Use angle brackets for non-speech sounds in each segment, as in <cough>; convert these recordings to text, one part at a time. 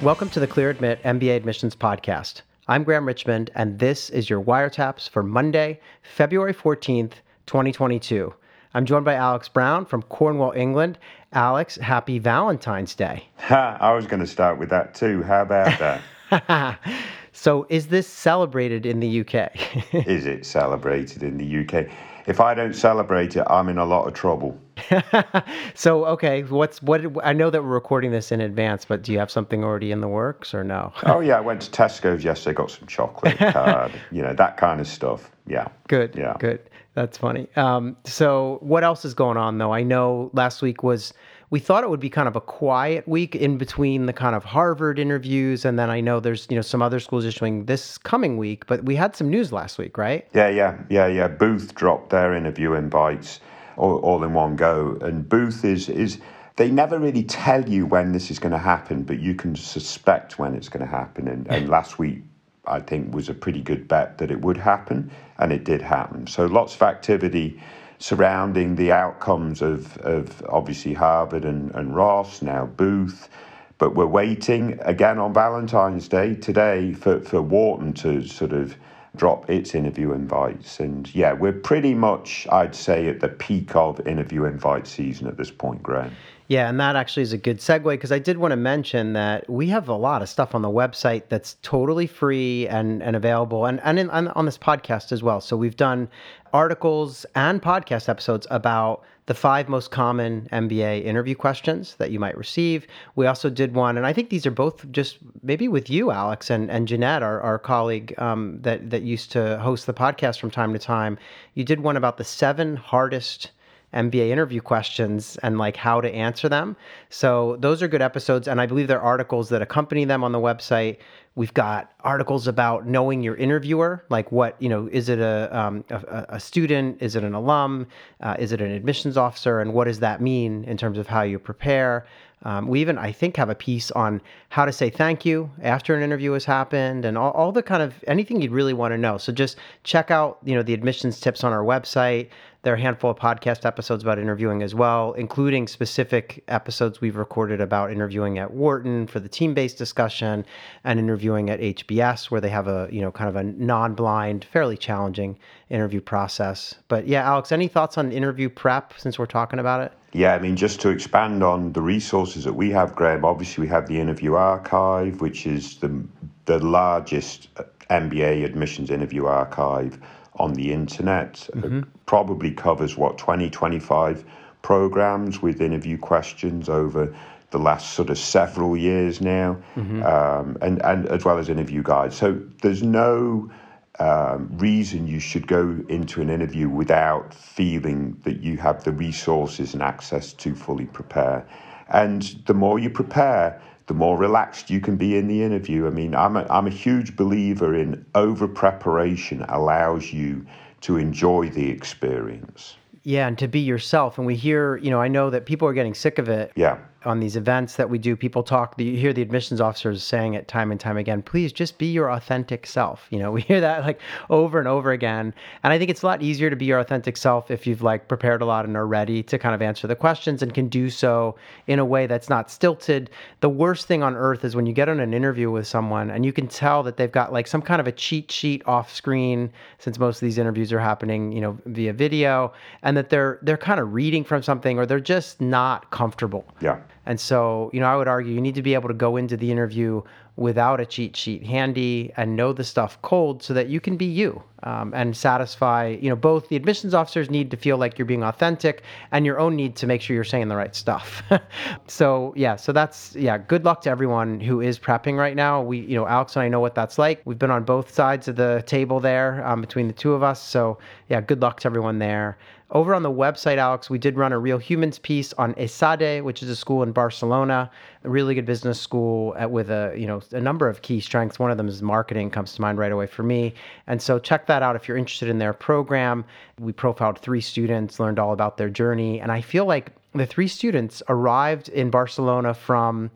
Welcome to the Clear Admit MBA Admissions Podcast. I'm Graham Richmond, and this is your wiretaps for Monday, February 14th, 2022. I'm joined by Alex Brown from Cornwall, England. Alex, happy Valentine's Day. Ha, <laughs> I was going to start with that too. How about that? <laughs> <laughs> so, is this celebrated in the UK? is it celebrated in the UK? If I don't celebrate it, I'm in a lot of trouble. <laughs> so okay, what's what? I know that we're recording this in advance, but do you have something already in the works or no? <laughs> oh yeah, I went to Tesco's yesterday, got some chocolate card, <laughs> you know that kind of stuff. Yeah. Good. Yeah. Good. That's funny. Um, so what else is going on though? I know last week was we thought it would be kind of a quiet week in between the kind of Harvard interviews, and then I know there's you know some other schools issuing this coming week, but we had some news last week, right? Yeah, yeah, yeah, yeah. Booth dropped their interview invites all, all in one go, and Booth is is they never really tell you when this is going to happen, but you can suspect when it's going to happen. And, and last week, I think, was a pretty good bet that it would happen, and it did happen. So lots of activity surrounding the outcomes of, of obviously Harvard and, and Ross, now Booth. But we're waiting again on Valentine's Day today for, for Wharton to sort of drop its interview invites. And yeah, we're pretty much, I'd say, at the peak of interview invite season at this point, Graham. Yeah, and that actually is a good segue because I did want to mention that we have a lot of stuff on the website that's totally free and, and available and, and, in, and on this podcast as well. So we've done articles and podcast episodes about the five most common MBA interview questions that you might receive. We also did one, and I think these are both just maybe with you, Alex, and, and Jeanette, our, our colleague um, that, that used to host the podcast from time to time. You did one about the seven hardest MBA interview questions and like how to answer them. So those are good episodes, and I believe there are articles that accompany them on the website. We've got articles about knowing your interviewer, like what you know, is it a um, a, a, student, is it an alum, uh, is it an admissions officer, and what does that mean in terms of how you prepare. Um, we even, I think, have a piece on how to say thank you after an interview has happened, and all, all the kind of anything you'd really want to know. So just check out, you know, the admissions tips on our website. There are a handful of podcast episodes about interviewing as well, including specific episodes we've recorded about interviewing at Wharton for the team-based discussion, and interviewing at HBS where they have a, you know, kind of a non-blind, fairly challenging interview process. But yeah, Alex, any thoughts on interview prep since we're talking about it? Yeah, I mean, just to expand on the resources that we have, Graham, obviously we have the interview archive, which is the, the largest MBA admissions interview archive on the internet. Mm-hmm. probably covers what, 20, 25 programs with interview questions over the last sort of several years now, mm-hmm. um, and, and as well as interview guides. So there's no um, reason you should go into an interview without feeling that you have the resources and access to fully prepare. And the more you prepare, the more relaxed you can be in the interview. I mean, I'm a, I'm a huge believer in over preparation allows you to enjoy the experience. Yeah, and to be yourself. And we hear, you know, I know that people are getting sick of it. Yeah on these events that we do, people talk. You hear the admissions officers saying it time and time again. Please just be your authentic self. You know, <laughs> we hear that like over and over again. And I think it's a lot easier to be your authentic self if you've like prepared a lot and are ready to kind of answer the questions and can do so in a way that's not stilted. The worst thing on earth is when you get on an interview with someone and you can tell that they've got like some kind of a cheat sheet off screen, since most of these interviews are happening, you know, via video, and that they're they're kind of reading from something or they're just not comfortable. Yeah. And so, you know, I would argue you need to be able to go into the interview without a cheat sheet handy and know the stuff cold so that you can be you um, and satisfy, you know, both the admissions officers need to feel like you're being authentic and your own need to make sure you're saying the right stuff. <laughs> so, yeah, so that's, yeah, good luck to everyone who is prepping right now. We, you know, Alex and I know what that's like. We've been on both sides of the table there um, between the two of us. So, yeah, good luck to everyone there. Over on the website, Alex, we did run a Real Humans piece on ESADE, which is a school in Barcelona, a really good business school at, with a you know a number of key strengths. One of them is marketing, comes to mind right away for me. And so check that out if you're interested in their program. We profiled three students, learned all about their journey, and I feel like the three students arrived in Barcelona from,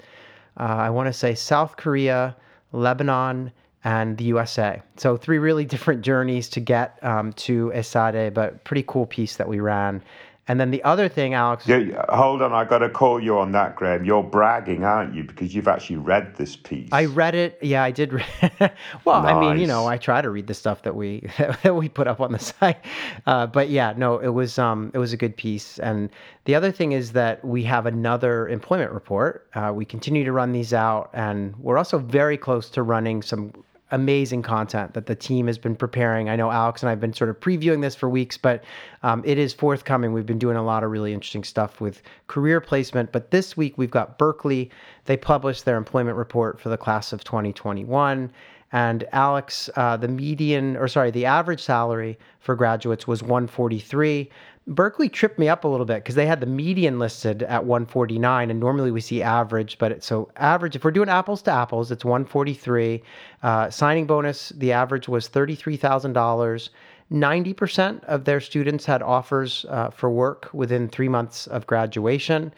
uh, I want to say South Korea, Lebanon, and the USA. So three really different journeys to get um, to ESADE, but pretty cool piece that we ran. And then the other thing, Alex. Yeah, hold on, I got to call you on that, Graham. You're bragging, aren't you? Because you've actually read this piece. I read it. Yeah, I did. <laughs> well, nice. I mean, you know, I try to read the stuff that we <laughs> that we put up on the <laughs> site. Uh, but yeah, no, it was um, it was a good piece. And the other thing is that we have another employment report. Uh, we continue to run these out, and we're also very close to running some amazing content that the team has been preparing. I know Alex and I have been sort of previewing this for weeks, but um, it is forthcoming. We've been doing a lot of really interesting stuff with career placement. But this week we've got Berkeley. They published their employment report for the class of 2021. And Alex, uh, the median, or sorry, the average salary for graduates was 143. Berkeley tripped me up a little bit because they had the median listed at 149, and normally we see average, but it, so average, if we're doing apples to apples, it's 143. Uh, signing bonus, the average was $33,000. 90% of their students had offers uh, for work within three months of graduation.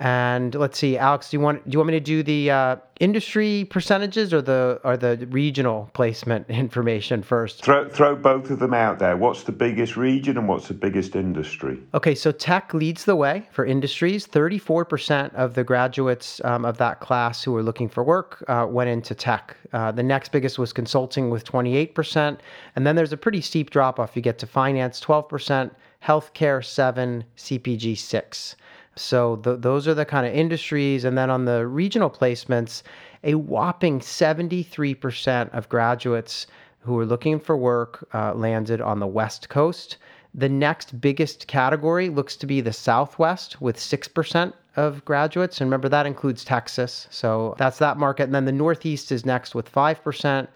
And let's see, Alex, do you want do you want me to do the uh, industry percentages or the or the regional placement <laughs> information first? Throw throw both of them out there. What's the biggest region and what's the biggest industry? Okay, so tech leads the way for industries. Thirty four percent of the graduates um, of that class who were looking for work uh, went into tech. Uh, the next biggest was consulting with twenty eight percent, and then there's a pretty steep drop off. You get to finance twelve percent, healthcare seven, CPG six. So the, those are the kind of industries. And then on the regional placements, a whopping 73% of graduates who are looking for work uh, landed on the West Coast. The next biggest category looks to be the Southwest with 6% of graduates. And remember, that includes Texas. So that's that market. And then the Northeast is next with 5%.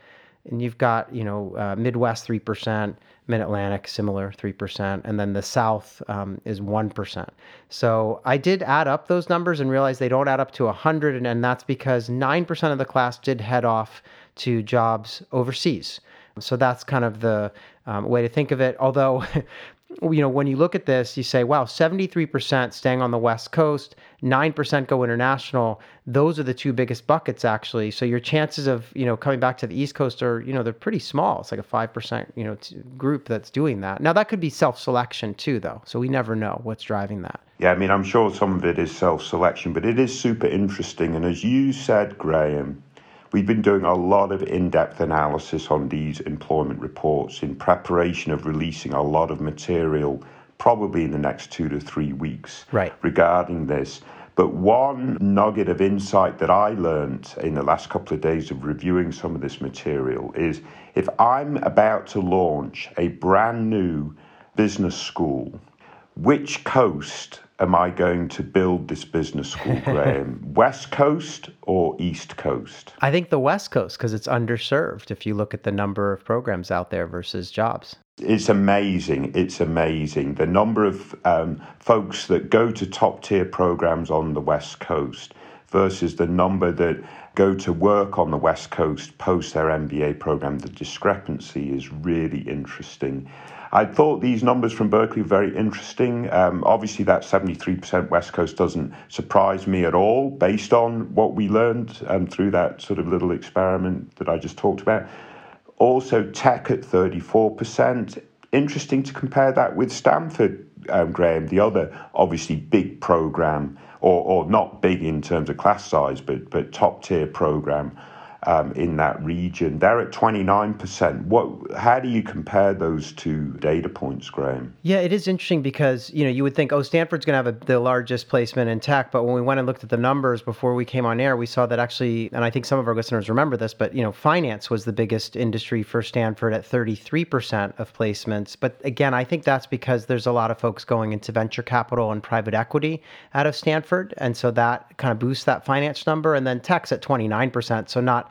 And you've got, you know, uh, Midwest 3%, Mid Atlantic, similar, 3%. And then the South um, is 1%. So I did add up those numbers and realized they don't add up to 100. And, and that's because 9% of the class did head off to jobs overseas. So that's kind of the um, way to think of it. Although <laughs> you know, when you look at this, you say, wow, 73% staying on the West Coast, 9% go international. Those are the two biggest buckets, actually. So your chances of, you know, coming back to the East Coast are, you know, they're pretty small. It's like a 5%, you know, t- group that's doing that. Now, that could be self selection too, though. So we never know what's driving that. Yeah, I mean, I'm sure some of it is self selection, but it is super interesting. And as you said, Graham, We've been doing a lot of in depth analysis on these employment reports in preparation of releasing a lot of material, probably in the next two to three weeks, right. regarding this. But one nugget of insight that I learned in the last couple of days of reviewing some of this material is if I'm about to launch a brand new business school, which coast am I going to build this business school, <laughs> Graham? West Coast or East Coast? I think the West Coast because it's underserved if you look at the number of programs out there versus jobs. It's amazing. It's amazing. The number of um, folks that go to top tier programs on the West Coast versus the number that go to work on the West Coast post their MBA program. The discrepancy is really interesting. I thought these numbers from Berkeley were very interesting. Um, obviously, that 73% West Coast doesn't surprise me at all based on what we learned um, through that sort of little experiment that I just talked about. Also, tech at 34%. Interesting to compare that with Stanford, um, Graham, the other obviously big program, or, or not big in terms of class size, but, but top tier program um, in that region. They're at 29%. What, how do you compare those two data points, Graham? Yeah, it is interesting because, you know, you would think, oh, Stanford's going to have a, the largest placement in tech. But when we went and looked at the numbers before we came on air, we saw that actually, and I think some of our listeners remember this, but, you know, finance was the biggest industry for Stanford at 33% of placements. But again, I think that's because there's a lot of folks going into venture capital and private equity out of Stanford. And so that kind of boosts that finance number. And then tech's at 29%. So not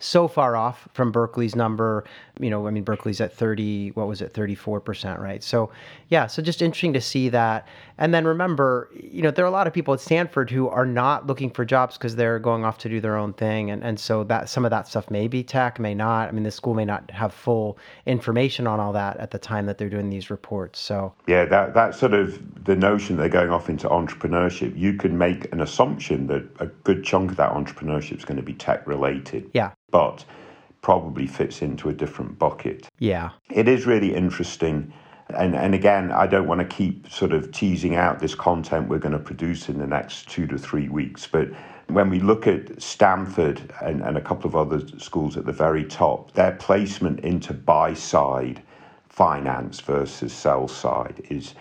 so far off from Berkeley's number. You know, I mean, Berkeley's at 30, what was it, 34%, right? So, yeah, so just interesting to see that. And then remember, you know, there are a lot of people at Stanford who are not looking for jobs because they're going off to do their own thing. And, and so that some of that stuff may be tech, may not. I mean, the school may not have full information on all that at the time that they're doing these reports. So, yeah, that, that sort of the notion they're going off into entrepreneurship, you can make an assumption that a good chunk of that entrepreneurship is going to be tech related. Yeah but probably fits into a different bucket. Yeah. It is really interesting. And, and again, I don't want to keep sort of teasing out this content we're going to produce in the next two to three weeks, but when we look at Stanford and, and a couple of other schools at the very top, their placement into buy side finance versus sell side is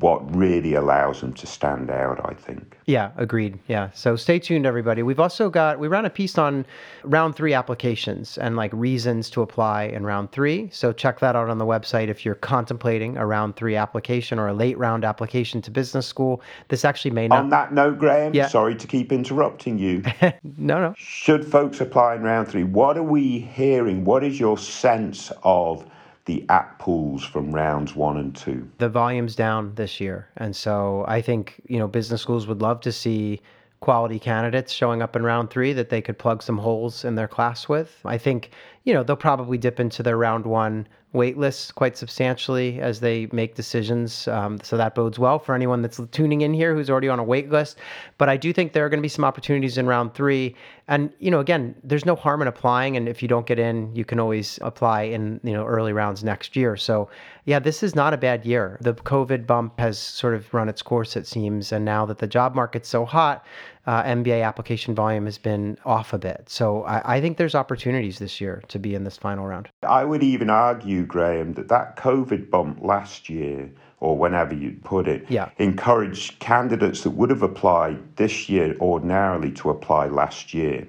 what really allows them to stand out, I think. Yeah, agreed. Yeah. So stay tuned, everybody. We've also got, we ran a piece on round three applications and like reasons to apply in round three. So check that out on the website if you're contemplating a round three application or a late round application to business school. This actually may not. On that note, Graham, yeah. sorry to keep interrupting you. <laughs> no, no. Should folks apply in round three, what are we hearing? What is your sense of? The app pools from rounds one and two? The volume's down this year. And so I think, you know, business schools would love to see quality candidates showing up in round three that they could plug some holes in their class with. I think, you know, they'll probably dip into their round one wait lists quite substantially as they make decisions. Um, so that bodes well for anyone that's tuning in here who's already on a wait list. But I do think there are going to be some opportunities in round three. And, you know, again, there's no harm in applying. And if you don't get in, you can always apply in, you know, early rounds next year. So, yeah, this is not a bad year. The COVID bump has sort of run its course, it seems. And now that the job market's so hot, uh, MBA application volume has been off a bit. So I, I, think there's opportunities this year to be in this final round. I would even argue, Graham, that that COVID bump last year, or whenever you put it, yeah. encouraged candidates that would have applied this year ordinarily to apply last year.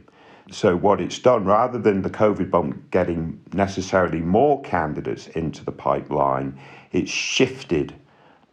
So what it's done, rather than the COVID bump getting necessarily more candidates into the pipeline, it's shifted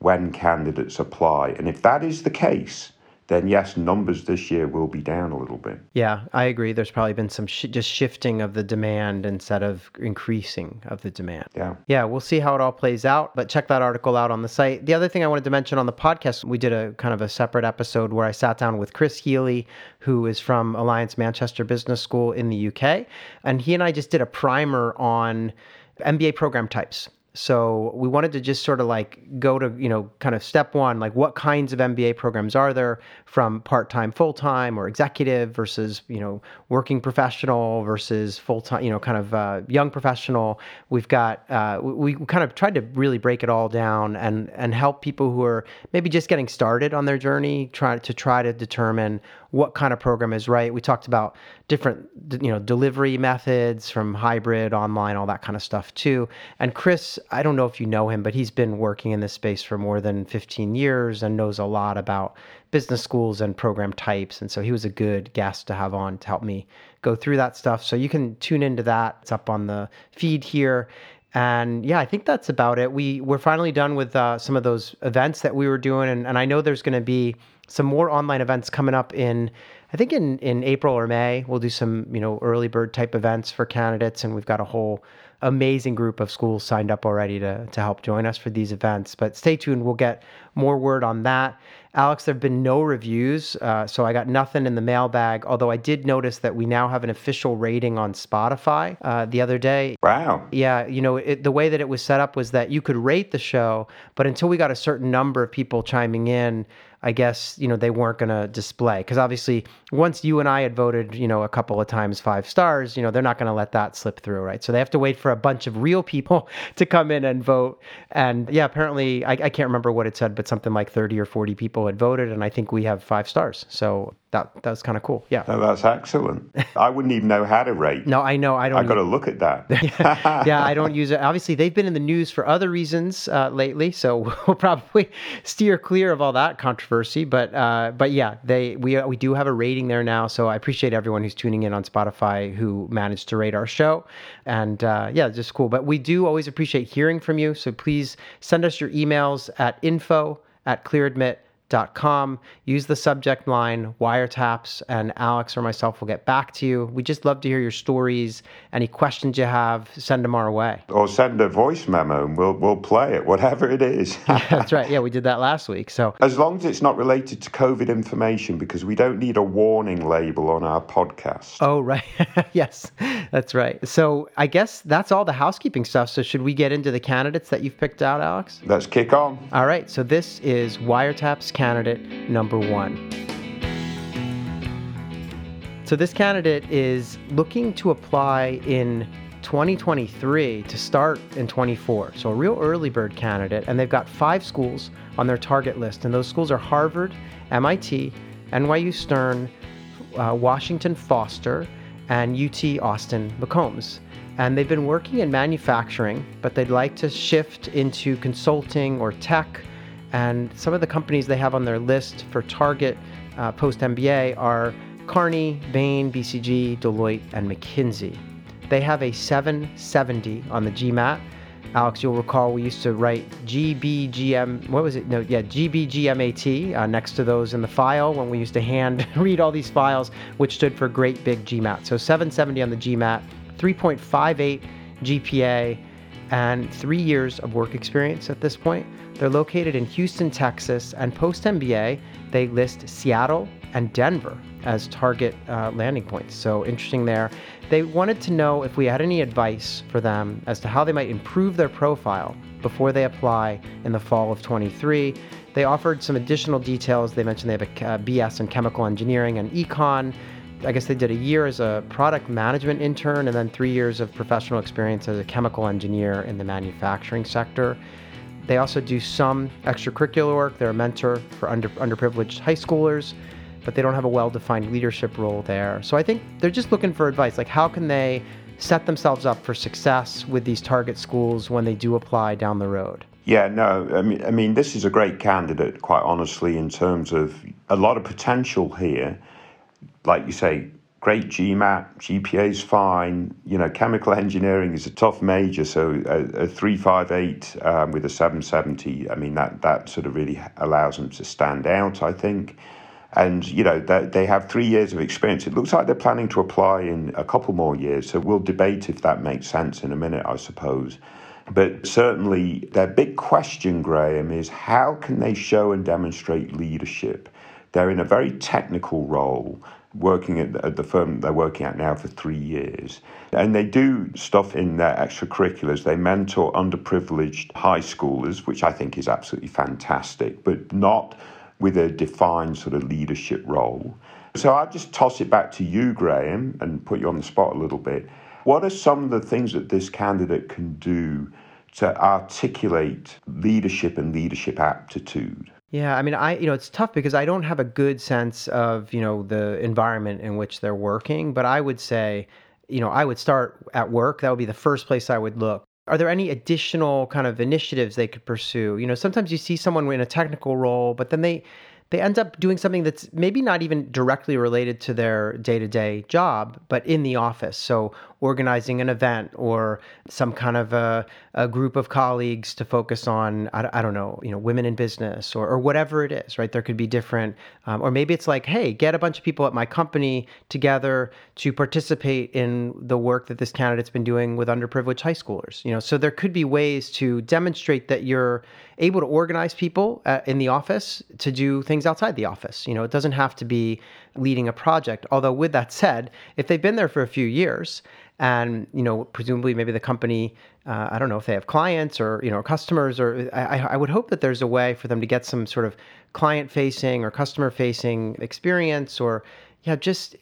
when candidates apply. And if that is the case, then yes, numbers this year will be down a little bit. Yeah, I agree. There's probably been some sh- just shifting of the demand instead of increasing of the demand. Yeah. Yeah, we'll see how it all plays out, but check that article out on the site. The other thing I wanted to mention on the podcast, we did a kind of a separate episode where I sat down with Chris Healy, who is from Alliance Manchester Business School in the UK, and he and I just did a primer on MBA program types. So we wanted to just sort of like go to, you know, kind of step one, like what kinds of MBA programs are there from part-time, full-time or executive versus, you know, working professional versus full-time, you know, kind of uh, young professional. We've got, uh, we, we kind of tried to really break it all down and, and help people who are maybe just getting started on their journey, try to try to determine what kind of program is right. We talked about different, you know, delivery methods from hybrid, online, all that kind of stuff too. And Chris, I don't know if you know him, but he's been working in this space for more than 15 years and knows a lot about business schools and program types. And so he was a good guest to have on to help me go through that stuff. So you can tune into that. It's up on the feed here. And yeah, I think that's about it. We we're finally done with uh, some of those events that we were doing, and, and I know there's going to be some more online events coming up in I think in in April or May we'll do some you know early bird type events for candidates and we've got a whole amazing group of schools signed up already to to help join us for these events but stay tuned we'll get more word on that Alex, there have been no reviews, uh, so I got nothing in the mailbag. Although I did notice that we now have an official rating on Spotify uh, the other day. Wow. Yeah, you know, it, the way that it was set up was that you could rate the show, but until we got a certain number of people chiming in, I guess, you know, they weren't going to display. Because obviously, once you and I had voted, you know, a couple of times five stars, you know, they're not going to let that slip through, right? So they have to wait for a bunch of real people <laughs> to come in and vote. And yeah, apparently, I, I can't remember what it said, but something like 30 or 40 people had voted. And I think we have five stars. So that that was kind of cool. Yeah. Oh, that's excellent. I wouldn't even know how to rate. No, I know. I don't. I got to look at that. <laughs> yeah, I don't use it. Obviously, they've been in the news for other reasons uh, lately, so <laughs> we'll probably steer clear of all that controversy. But uh, but yeah, they we we do have a rating there now. So I appreciate everyone who's tuning in on Spotify who managed to rate our show, and uh, yeah, just cool. But we do always appreciate hearing from you. So please send us your emails at info at clearadmit com. Use the subject line wiretaps, and Alex or myself will get back to you. We just love to hear your stories. Any questions you have, send them our way. Or send a voice memo, and we'll we'll play it, whatever it is. <laughs> yeah, that's right. Yeah, we did that last week. So as long as it's not related to COVID information, because we don't need a warning label on our podcast. Oh right, <laughs> yes, that's right. So I guess that's all the housekeeping stuff. So should we get into the candidates that you've picked out, Alex? Let's kick on. All right. So this is wiretaps candidate number one. So, this candidate is looking to apply in 2023 to start in 24. So a real early bird candidate. And they've got five schools on their target list. And those schools are Harvard, MIT, NYU Stern, uh, Washington Foster, and UT Austin McCombs. And they've been working in manufacturing, but they'd like to shift into consulting or tech. And some of the companies they have on their list for target uh, post MBA are Kearney, Bain, BCG, Deloitte, and McKinsey. They have a 770 on the GMAT. Alex, you'll recall we used to write GBGM, what was it? No, yeah, GBGMAT uh, next to those in the file when we used to hand <laughs> read all these files, which stood for Great Big GMAT. So 770 on the GMAT, 3.58 GPA, and three years of work experience at this point. They're located in Houston, Texas, and post MBA, they list Seattle and Denver as target uh, landing points. So interesting there. They wanted to know if we had any advice for them as to how they might improve their profile before they apply in the fall of 23. They offered some additional details. They mentioned they have a BS in chemical engineering and econ. I guess they did a year as a product management intern and then three years of professional experience as a chemical engineer in the manufacturing sector. They also do some extracurricular work. They're a mentor for under, underprivileged high schoolers but they don't have a well defined leadership role there. So I think they're just looking for advice like, how can they set themselves up for success with these target schools when they do apply down the road? Yeah, no, I mean, I mean, this is a great candidate, quite honestly, in terms of a lot of potential here. Like you say, great GMAT, GPA's fine. You know, chemical engineering is a tough major, so a, a 358 um, with a 770, I mean, that, that sort of really allows them to stand out, I think and you know they have three years of experience. It looks like they're planning to apply in a couple more years, so we'll debate if that makes sense in a minute, I suppose. But certainly, their big question, Graham, is how can they show and demonstrate leadership? They're in a very technical role, working at the, at the firm they're working at now for three years. And they do stuff in their extracurriculars. They mentor underprivileged high schoolers, which I think is absolutely fantastic, but not with a defined sort of leadership role. So I'll just toss it back to you, Graham, and put you on the spot a little bit. What are some of the things that this candidate can do to articulate leadership and leadership aptitude? Yeah, I mean, I you know, it's tough because I don't have a good sense of you know the environment in which they're working. But I would say, you know, I would start at work. That would be the first place I would look. Are there any additional kind of initiatives they could pursue? You know, sometimes you see someone in a technical role, but then they they end up doing something that's maybe not even directly related to their day-to-day job but in the office so organizing an event or some kind of a, a group of colleagues to focus on I, I, don't know you know women in business or, or whatever it is right? There could be different um, or maybe it's like hey get a bunch of people at my company together to participate in the work that this candidate's been doing with underprivileged high schoolers you know? So there could be ways to demonstrate that you're able to organize people uh, in the office to do things outside the office you know? It doesn't have to be leading a project. Although with that said if they've been there for a few years and you know presumably maybe the company uh, i don't know if they have clients or you know customers or I, I would hope that there's a way for them to get some sort of client facing or customer facing experience or yeah just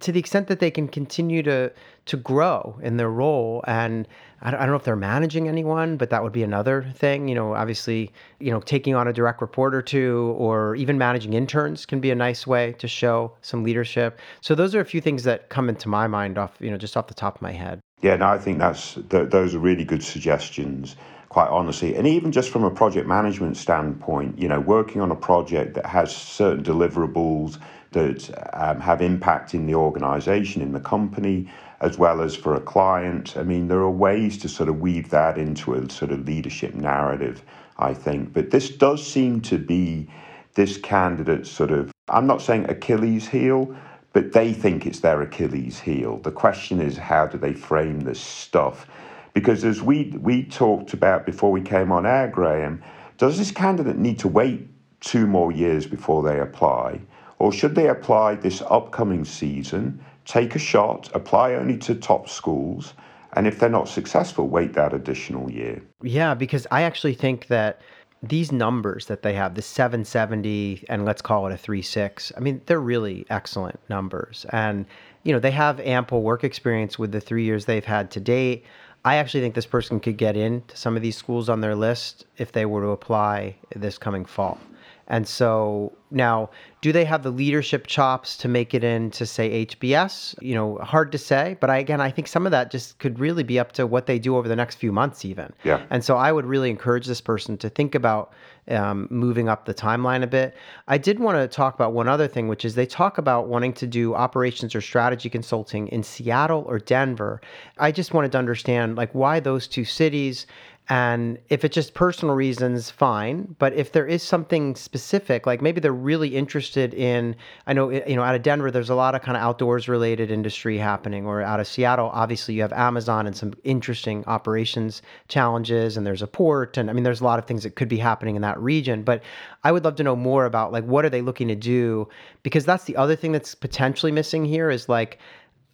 to the extent that they can continue to to grow in their role and I don't, know if they're managing anyone but that would be another thing you know obviously you know taking on a direct report or two or even managing interns can be a nice way to show some leadership so those are a few things that come into my mind off you know just off the top of my head yeah no i think that's th- those are really good suggestions quite honestly. And even just from a project management standpoint, you know, working on a project that has certain deliverables that um, have impact in the organization, in the company, as well as for a client. I mean, there are ways to sort of weave that into a sort of leadership narrative, I think. But this does seem to be this candidate's sort of, I'm not saying Achilles heel, but they think it's their Achilles heel. The question is, how do they frame this stuff? Because as we, we talked about before we came on air, Graham, does this candidate need to wait two more years before they apply? Or should they apply this upcoming season, take a shot, apply only to top schools, and if they're not successful, wait that additional year? Yeah, because I actually think that these numbers that they have, the 770 and let's call it a 36, I mean, they're really excellent numbers. And you know, they have ample work experience with the three years they've had to date. I actually think this person could get into some of these schools on their list if they were to apply this coming fall. And so now, do they have the leadership chops to make it into say HBS? You know, hard to say, but I, again, I think some of that just could really be up to what they do over the next few months, even. Yeah. And so I would really encourage this person to think about um, moving up the timeline a bit. I did want to talk about one other thing, which is they talk about wanting to do operations or strategy consulting in Seattle or Denver. I just wanted to understand like why those two cities and if it's just personal reasons, fine. But if there is something specific, like maybe they're really interested in, I know, eh, you know, out of Denver, there's a lot of kind of outdoors related industry happening, or out of Seattle, obviously you have Amazon and some interesting operations challenges, and there's a port, and I mean, there's a lot of things that could be happening in that region. But I would love to know more about like what are they looking to do, because that's the other thing that's potentially missing here is like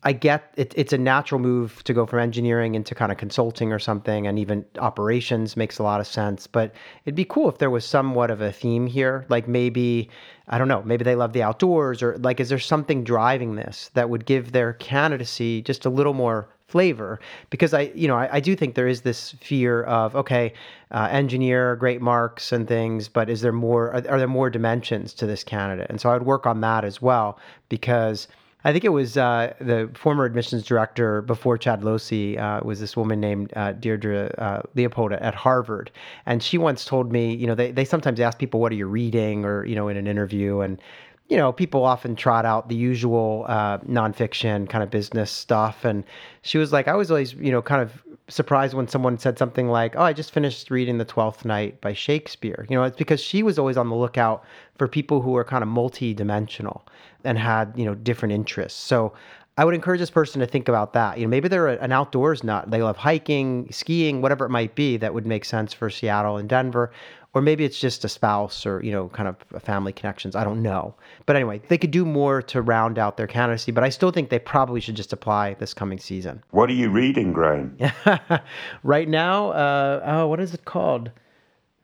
I get it, it's a natural move to go from engineering into kind of consulting or something, and even operations makes a lot of sense. But it'd be cool if there was somewhat of a theme here. Like maybe, I don't know, maybe they love the outdoors, or like, is there something driving this that would give their candidacy just a little more flavor? Because I, you know, I, I do think there is this fear of, okay, uh, engineer, great marks and things, but is there more, are, are there more dimensions to this candidate? And so I'd work on that as well because I think it was uh, the former admissions director before Chad Losse uh, was this woman named uh, Deirdre uh, Leopold at Harvard, and she once told me, you know, they they sometimes ask people, "What are you reading?" or you know, in an interview, and you know, people often trot out the usual uh, nonfiction kind of business stuff, and she was like, I was always, you know, kind of surprised when someone said something like, "Oh, I just finished reading The Twelfth Night" by Shakespeare. You know, it's because she was always on the lookout for people who are kind of multi-dimensional and had you know different interests. So I would encourage this person to think about that. You know, maybe they're an outdoors nut. They love hiking, skiing, whatever it might be. That would make sense for Seattle and Denver. Or maybe it's just a spouse or, you know, kind of family connections. I don't know. But anyway, they could do more to round out their candidacy, but I still think they probably should just apply this coming season. What are you reading, Graham? <laughs> right now, uh, oh, what is it called?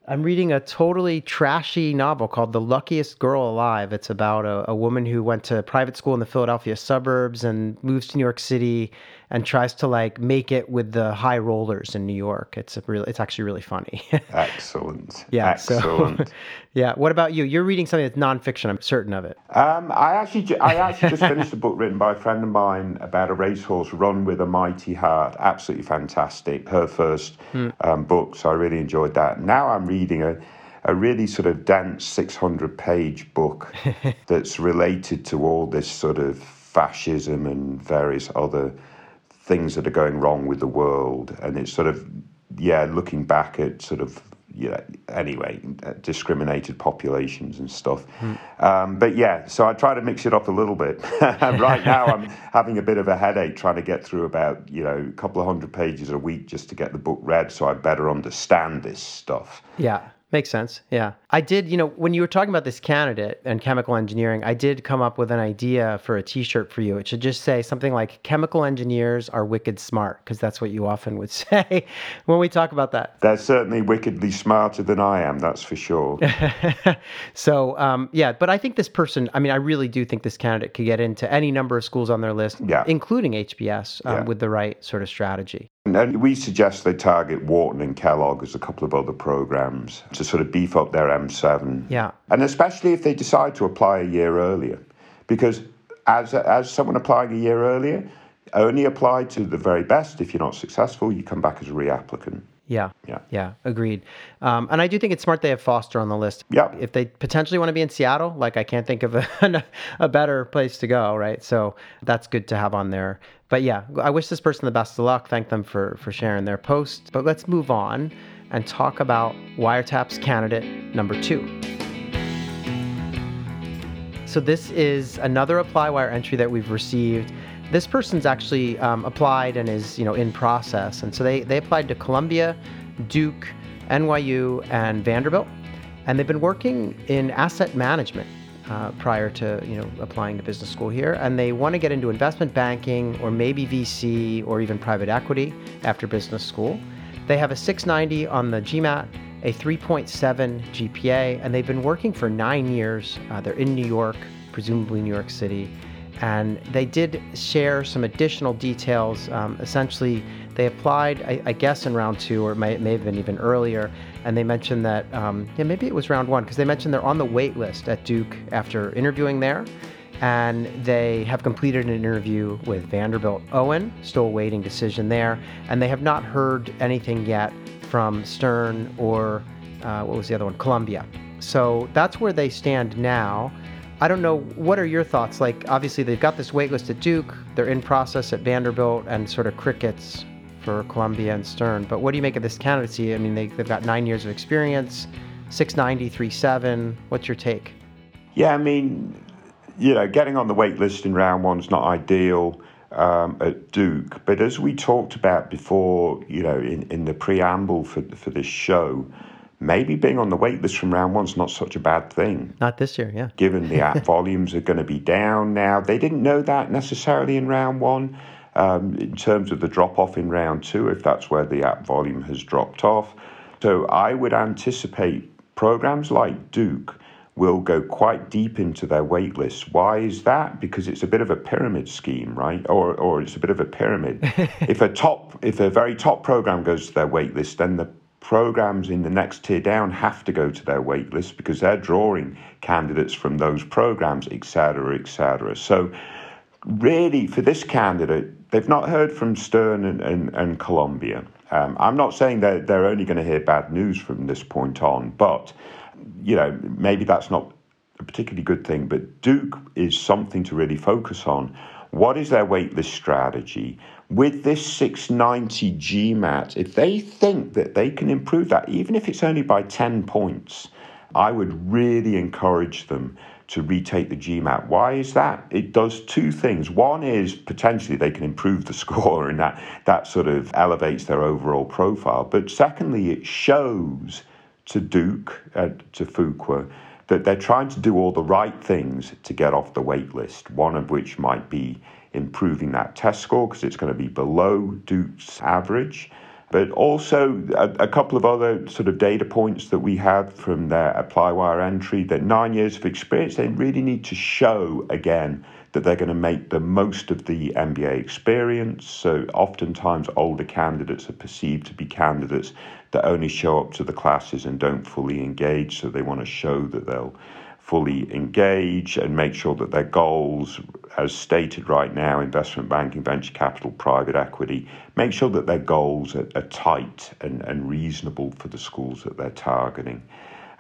I'm reading a totally trashy novel called The Luckiest Girl Alive. It's about a, a, woman who went to private school in the Philadelphia suburbs and moves to New York City and tries to like make it with the high rollers in New York. It's a really, it's actually really funny. <laughs> Excellent. Yeah. Excellent. So, <laughs> yeah. What about you? You're reading something that's nonfiction. I'm certain of it. Um, I actually, I actually just finished a book written by a friend of mine about a racehorse run with a mighty heart. Absolutely fantastic. Her first hmm. um, book, so I really enjoyed that. Now I'm reading a a really sort of dense 600 page book <laughs> that's related to all this sort of fascism and various other things that are going wrong with the world. And it's sort of, yeah, looking back at sort of, yeah, anyway, uh, discriminated populations and stuff. Mm. Um, but yeah, so I try to mix it up a little bit. <laughs> right now, I'm having a bit of a headache trying to get through about, you know, a couple of hundred pages a week just to get the book read so I better understand this stuff. Yeah. Makes sense. Yeah. I did, you know, when you were talking about this candidate and chemical engineering, I did come up with an idea for a t shirt for you. It should just say something like chemical engineers are wicked smart, because that's what you often would <laughs> say when we talk about that. They're certainly wickedly smarter than I am, that's for sure. <laughs> so, um, yeah, but I think this person, I mean, I really do think this candidate could get into any number of schools on their list, yeah. including HBS, um, yeah. with the right sort of strategy. And we suggest they target Wharton and Kellogg as a couple of other programs to sort of beef up their M7. Yeah. And especially if they decide to apply a year earlier. Because as, as someone applying a year earlier, only apply to the very best. If you're not successful, you come back as a reapplicant. Yeah. Yeah. Yeah. Agreed. Um, and I do think it's smart they have Foster on the list. Yeah. If they potentially want to be in Seattle, like I can't think of a, <laughs> a better place to go, right? So that's good to have on there. But yeah, I wish this person the best of luck. Thank them for for sharing their post. But let's move on and talk about Wiretap's candidate number two. So this is another ApplyWire entry that we've received this person's actually um, applied and is you know in process. And so they, they applied to columbia duke nyu and vanderbilt. And they've been working in asset management uh, prior to you know applying to business school here. And they want to get into investment banking or maybe vc or even private equity after business school. They have a 690 on the gmat a 3.7 gpa and they've been working for nine years. Uh, they're in new york presumably new york city and they did share some additional details. Um, essentially, they applied, I, I, guess, in round two, or may, may have been even earlier, and they mentioned that, um, yeah, maybe it was round one, because they mentioned they're on the wait list at Duke after interviewing there and they have completed an interview with Vanderbilt Owen, still awaiting decision there, and they have not heard anything yet from Stern or uh, what was the other one, Columbia. So that's where they stand now. I don't know. What are your thoughts? Like, obviously, they've got this waitlist at Duke, they're in process at Vanderbilt, and sort of crickets for Columbia and Stern. But what do you make of this candidacy? I mean, they, they've got nine years of experience, 690, 37. What's your take? Yeah, I mean, you know, getting on the wait list in round one is not ideal um, at Duke. But as we talked about before, you know, in, in the preamble for, for this show, maybe being on the wait list from round one is not such a bad thing. Not this year, yeah. Given the app <laughs> volumes are going to be down now. They didn't know that necessarily in round one. Um, in terms of the drop off in round two, if that's where the app volume has dropped off. So I would anticipate programs like Duke will go quite deep into their wait list. Why is that? Because it's a bit of a pyramid scheme, right? Or, or it's a bit of a pyramid. <laughs> if a top, if a very top program goes to their wait list, then the programs in the next tier down have to go to their wait list because they're drawing candidates from those programs, etc., etc. So, really, for this candidate, they've not heard from Stern and, and, and Columbia. Um, I'm not saying that they're only going to hear bad news from this point on, but you know, maybe that's not a particularly good thing, but Duke is something to really focus on. What is their waitlist strategy? With this 690 GMAT, if they think that they can improve that, even if it's only by 10 points, I would really encourage them to retake the GMAT. Why is that? It does two things. One is potentially they can improve the <laughs> score, and that, that sort of elevates their overall profile. But secondly, it shows to Duke, uh, to Fuqua, that they're trying to do all the right things to get off the wait list, one of which might be improving that test score because it's going to be below Duke's average. But also a, a, couple of other sort of data points that we had from their ApplyWire entry that nine years of experience, they really need to show again that they're going to make the most of the MBA experience. So oftentimes older candidates are perceived to be candidates that only show up to the classes and don't fully engage. So they want to show that they'll fully engage and make sure that their goals, as stated right now, investment banking, venture capital, private equity, make sure that their goals are, are tight and, and reasonable for the schools that they're targeting.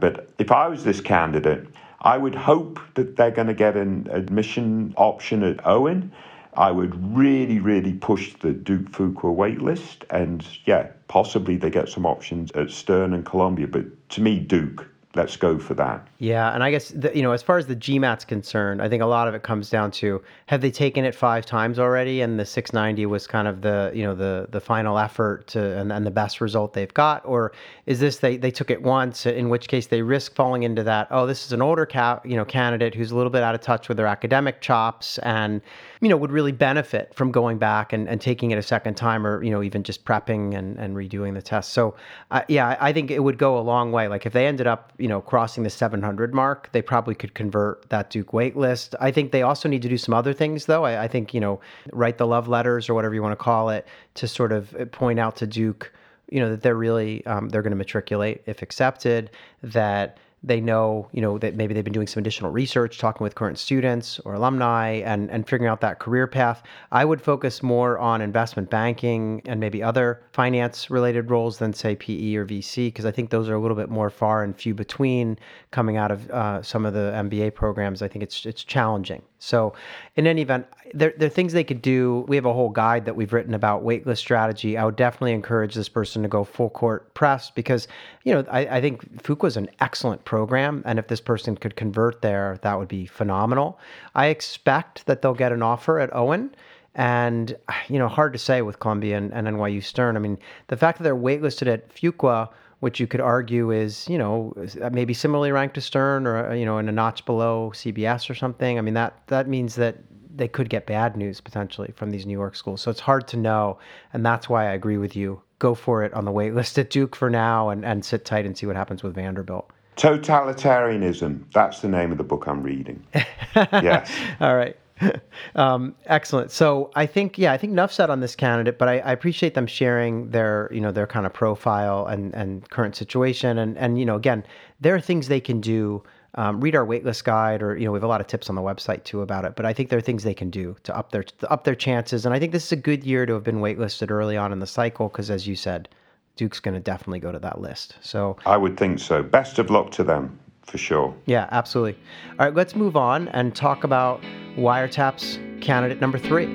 But if I was this candidate, I would hope that they're going to get an admission option at Owen. I would really, really push the Duke Fuqua waitlist, and yeah, possibly they get some options at Stern and Columbia. But to me, Duke let's go for that. Yeah, and I guess the, you know, as far as the GMAT's concerned, I think a lot of it comes down to have they taken it five times already, and the 690 was kind of the you know the the final effort to and, and the best result they've got, or is this they they took it once, in which case they risk falling into that oh this is an older cap you know candidate who's a little bit out of touch with their academic chops and you know would really benefit from going back and, and taking it a second time or you know even just prepping and, and redoing the test. So uh, yeah, I think it would go a long way. Like if they ended up you know, crossing the 700 mark, they probably could convert that Duke wait list. I think they also need to do some other things, though. I, I think, you know, write the love letters or whatever you want to call it to sort of point out to Duke, you know, that they're really, um, they're going to matriculate if accepted, that they know, you know, that maybe they've been doing some additional research, talking with current students or alumni and, and figuring out that career path. I would focus more on investment banking and maybe other finance related roles than say PE or VC, because I think those are a little bit more far and few between coming out of uh, some of the MBA programs. I think it's, it's challenging. So, in any event, there, there are things they could do. We have a whole guide that we've written about waitlist strategy. I would definitely encourage this person to go full court press because, you know, I, I think Fuqua is an excellent program. And if this person could convert there, that would be phenomenal. I expect that they'll get an offer at Owen. And, you know, hard to say with Columbia and, and NYU Stern. I mean, the fact that they're waitlisted at Fuqua which you could argue is, you know, uh, maybe similarly ranked to Stern or, uh, you know, in a notch below CBS or something. I mean, that, that means that they could get bad news potentially from these New York schools. So it's hard to know. And that's why I agree with you. Go for it on the wait list at Duke for now and, and sit tight and see what happens with Vanderbilt. Totalitarianism. That's the name of the book I'm reading. <laughs> yes. All right. <laughs> um, excellent. So I think, yeah, I think enough said on this candidate, but I, I, appreciate them sharing their, you know, their kind of profile and, and current situation. And, and, you know, again, there are things they can do. Um, read our waitlist guide, or you know, we have a lot of tips on the website too about it. But I think there are things they can do to up their to up their chances. And I think this is a good year to have been waitlisted early on in the cycle because, as you said, Duke's going to definitely go to that list. So I would think so. Best of luck to them for sure. Yeah, absolutely. All right, let's move on and talk about wiretaps candidate number three.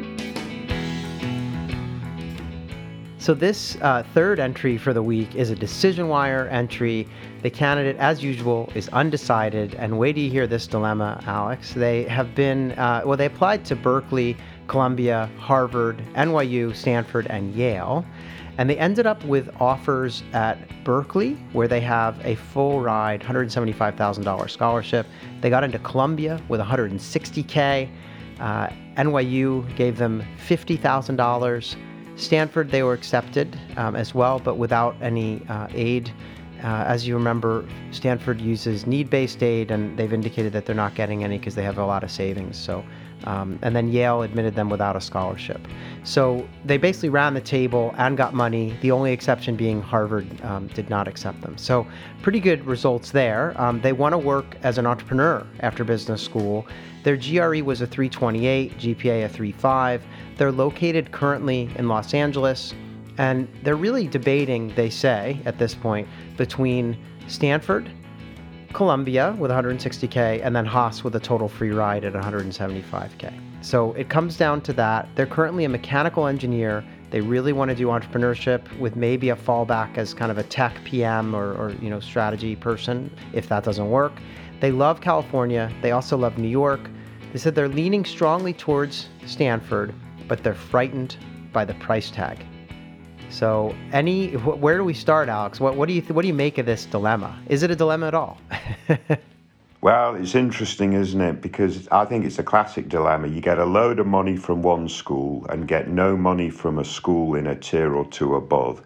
So, this uh, third entry for the week is a decision wire entry. The candidate, as usual, is undecided. And wait till you hear this dilemma, Alex. They have been, uh, well, they applied to Berkeley, Columbia, Harvard, NYU, Stanford, and Yale. And they ended up with offers at Berkeley, where they have a full ride, $175,000 scholarship. They got into Columbia with 160K. Uh, NYU gave them $50,000. Stanford, they were accepted um, as well, but without any uh, aid. Uh, as you remember, Stanford uses need based aid, and they've indicated that they're not getting any because they have a lot of savings. So um, and then Yale admitted them without a scholarship. So they basically ran the table and got money, the only exception being Harvard um, did not accept them. So, pretty good results there. Um, they want to work as an entrepreneur after business school. Their GRE was a 328, GPA a 3.5. They're located currently in Los Angeles, and they're really debating, they say, at this point, between Stanford Columbia with 160K, and then Haas with a total free ride at 175K. So it comes down to that. They're currently a mechanical engineer. They really want to do entrepreneurship with maybe a fallback as kind of a tech PM or, or you know strategy person if that doesn't work. They love California. They also love New York. They said they're leaning strongly towards Stanford, but they're frightened by the price tag. So, any where do we start, Alex? What what do you what do you make of this dilemma? Is it a dilemma at all? <laughs> well, it's interesting, isn't it? Because I think it's a classic dilemma. You get a load of money from one school and get no money from a school in a tier or two above.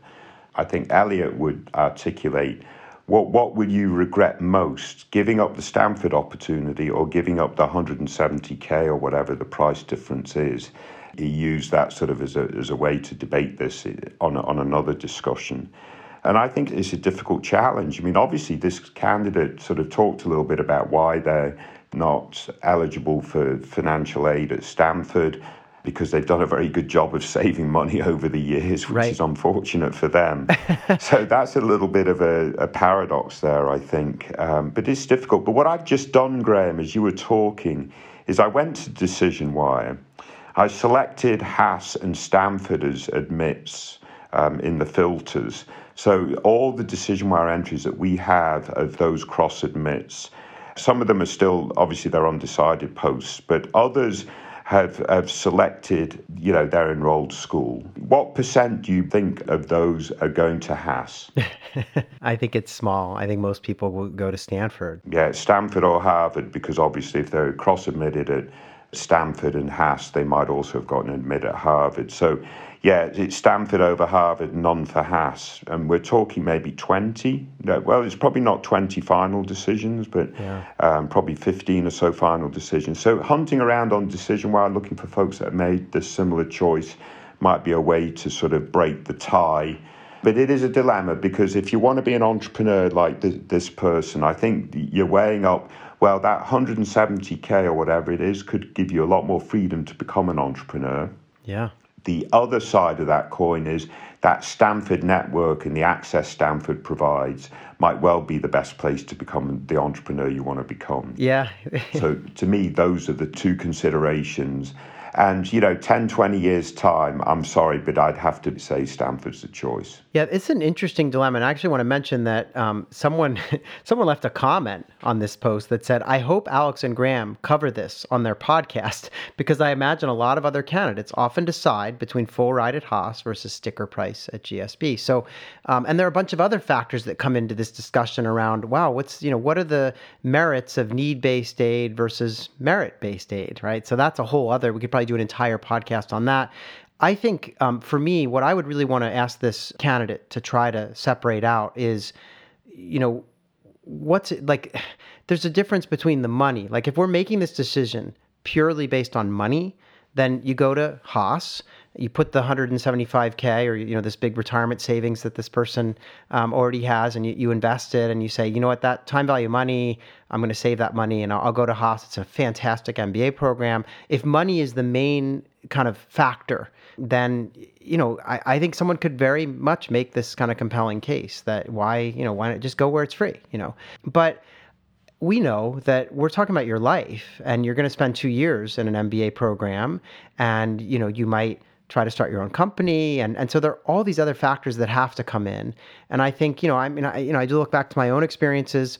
I think Elliot would articulate what what would you regret most, giving up the Stanford opportunity or giving up the 170k or whatever the price difference is? He used that sort of as a, as a way to debate this on, on another discussion. And I think it's a difficult challenge. I mean, obviously, this candidate sort of talked a little bit about why they're not eligible for financial aid at Stanford because they've done a very good job of <laughs> saving money over the years, which right. is unfortunate for them. <laughs> so that's a little bit of a, a paradox there, I think. Um, but it's difficult. But what I've just done, Graham, as you were talking, is I went to Decision Wire I selected Haas and Stanford as admits um, in the filters. So all the decision wire entries that we have of those cross admits, some of them are still obviously they're undecided posts, but others have have selected you know their enrolled school. What percent do you think of those are going to Haas? <laughs> I think it's small. I think most people will go to Stanford. Yeah, Stanford or Harvard because obviously if they're cross admitted at Stanford and Haas, they might also have gotten admit at Harvard. So, yeah, it's Stanford over Harvard, none for Haas. And we're talking maybe 20. Well, it's probably not 20 final decisions, but yeah. um, probably 15 or so final decisions. So, hunting around on decision wire looking for folks that have made this similar choice might be a way to sort of break the tie. But it is a dilemma because if you want to be an entrepreneur like this person, I think you're weighing up well, that 170k or whatever it is could give you a lot more freedom to become an entrepreneur. Yeah. The other side of that coin is that Stanford network and the access Stanford provides might well be the best place to become the entrepreneur you want to become. Yeah. <laughs> so to me, those are the two considerations. And, you know, 10, 20 years' time, I'm sorry, but I'd have to say Stanford's the choice. Yeah, it's an interesting dilemma. And I actually want to mention that um, someone <laughs> someone left a comment on this post that said, I hope Alex and Graham cover this on their podcast <laughs> because I imagine a lot of other candidates often decide between full ride at Haas versus sticker price at GSB. So, um, and there are a bunch of other factors that come into this discussion around, wow, what's, you know, what are the merits of need based aid versus merit based aid, right? So that's a whole other, we could probably do an entire podcast on that. I think um, for me, what I would really want to ask this candidate to try to separate out is, you know, what's it like? <sighs> There's a difference between the money. Like if we're making this decision purely based on money, then you go to Haas you put the 175k or you know this big retirement savings that this person um, already has and you, you invest it and you say you know what that time value money i'm going to save that money and I'll, I'll, go to haas it's a fantastic mba program if money is the main kind of factor then you know I, I think someone could very much make this kind of compelling case that why you know why not just go where it's free you know? But we know that we're talking about your life and you're going to spend two years in an MBA program and you know you might try to start your own company and and so there are all these other factors that have to come in. And i think you know i mean I, you know i do look back to my own experiences.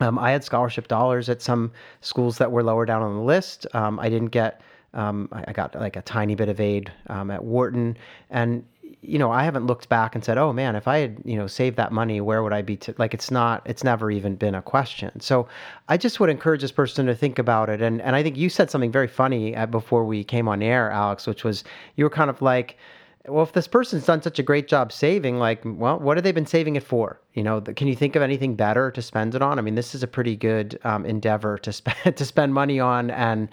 Um, i had scholarship dollars at some schools that were lower down on the list. Um, i didn't get um, I, I, got like a tiny bit of aid um, at wharton and you know, I haven't looked back and said, "Oh man, if I had, you know, saved that money, where would I be?" To like, it's not, it's never even been a question. So, I just would encourage this person to think about it. And and I think you said something very funny before we came on air, Alex, which was you were kind of like, "Well, if this person's done such a great job saving, like, well, what have they been saving it for? You know, can you think of anything better to spend it on? I mean, this is a pretty good um, endeavor to spend <laughs> to spend money on, and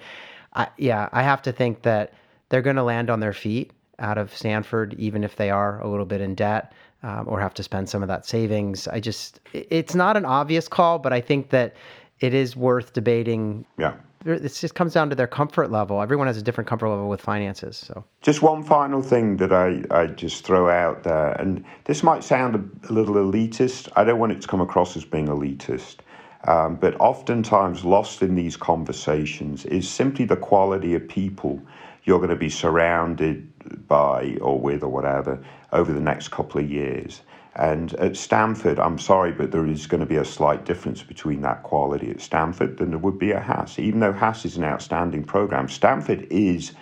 I, yeah, I have to think that they're going to land on their feet out of Stanford, even if they are a little bit in debt um, or have to spend some of that savings. I just, it's not an obvious call, but I think that it is worth debating. Yeah. This just comes down to their comfort level. Everyone has a different comfort level with finances. So, just one final thing that I, I just throw out there, and this might sound a, a little elitist. I don't want it to come across as being elitist. Um, but oftentimes, lost in these conversations is simply the quality of people you're going to be surrounded by or with or whatever over the next couple of years. And at Stanford, I'm sorry, but there is going to be a slight difference between that quality at Stanford than there would be at Haas. Even though Haas is an outstanding program, Stanford is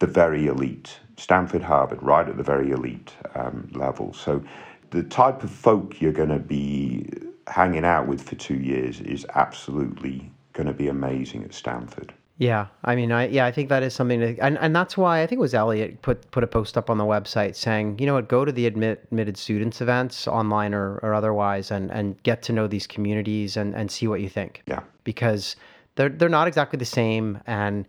the very elite. Stanford, Harvard, right at the very elite um, level. So the type of folk you're going to be hanging out with for two years is absolutely going to be amazing at Stanford. Yeah, I mean, I yeah, I think that is something to, and and that's why I think it was Elliot put put a post up on the website saying, you know what, go to the admit, admitted students events online or, or otherwise, and and get to know these communities and and see what you think. Yeah, because they're they're not exactly the same, and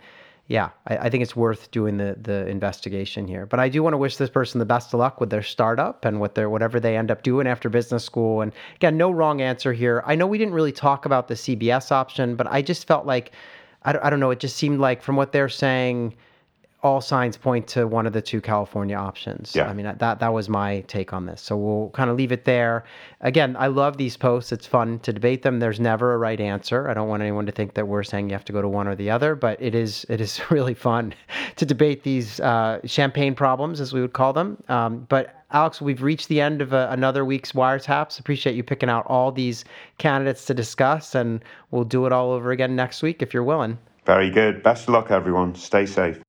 yeah, I, I think it's worth doing the the investigation here. But I do want to wish this person the best of luck with their startup and with their whatever they end up doing after business school. And again, no wrong answer here. I know we didn't really talk about the CBS option, but I just felt like I don't, I don't know. It just seemed like from what they're saying, all signs point to one of the two California options. Yeah. I mean, that that was my take on this. So we'll kind of leave it there. Again, I love these posts. It's fun to debate them. There's never a right answer. I don't want anyone to think that we're saying you have to go to one or the other, but it is it is <laughs> really fun to debate these uh, champagne problems, as we would call them. Um, but Alex, we've reached the end of a, uh, another week's wiretaps. Appreciate you picking out all these candidates to discuss, and we'll do it all over again next week if you're willing. Very good. Best of luck, everyone. Stay safe.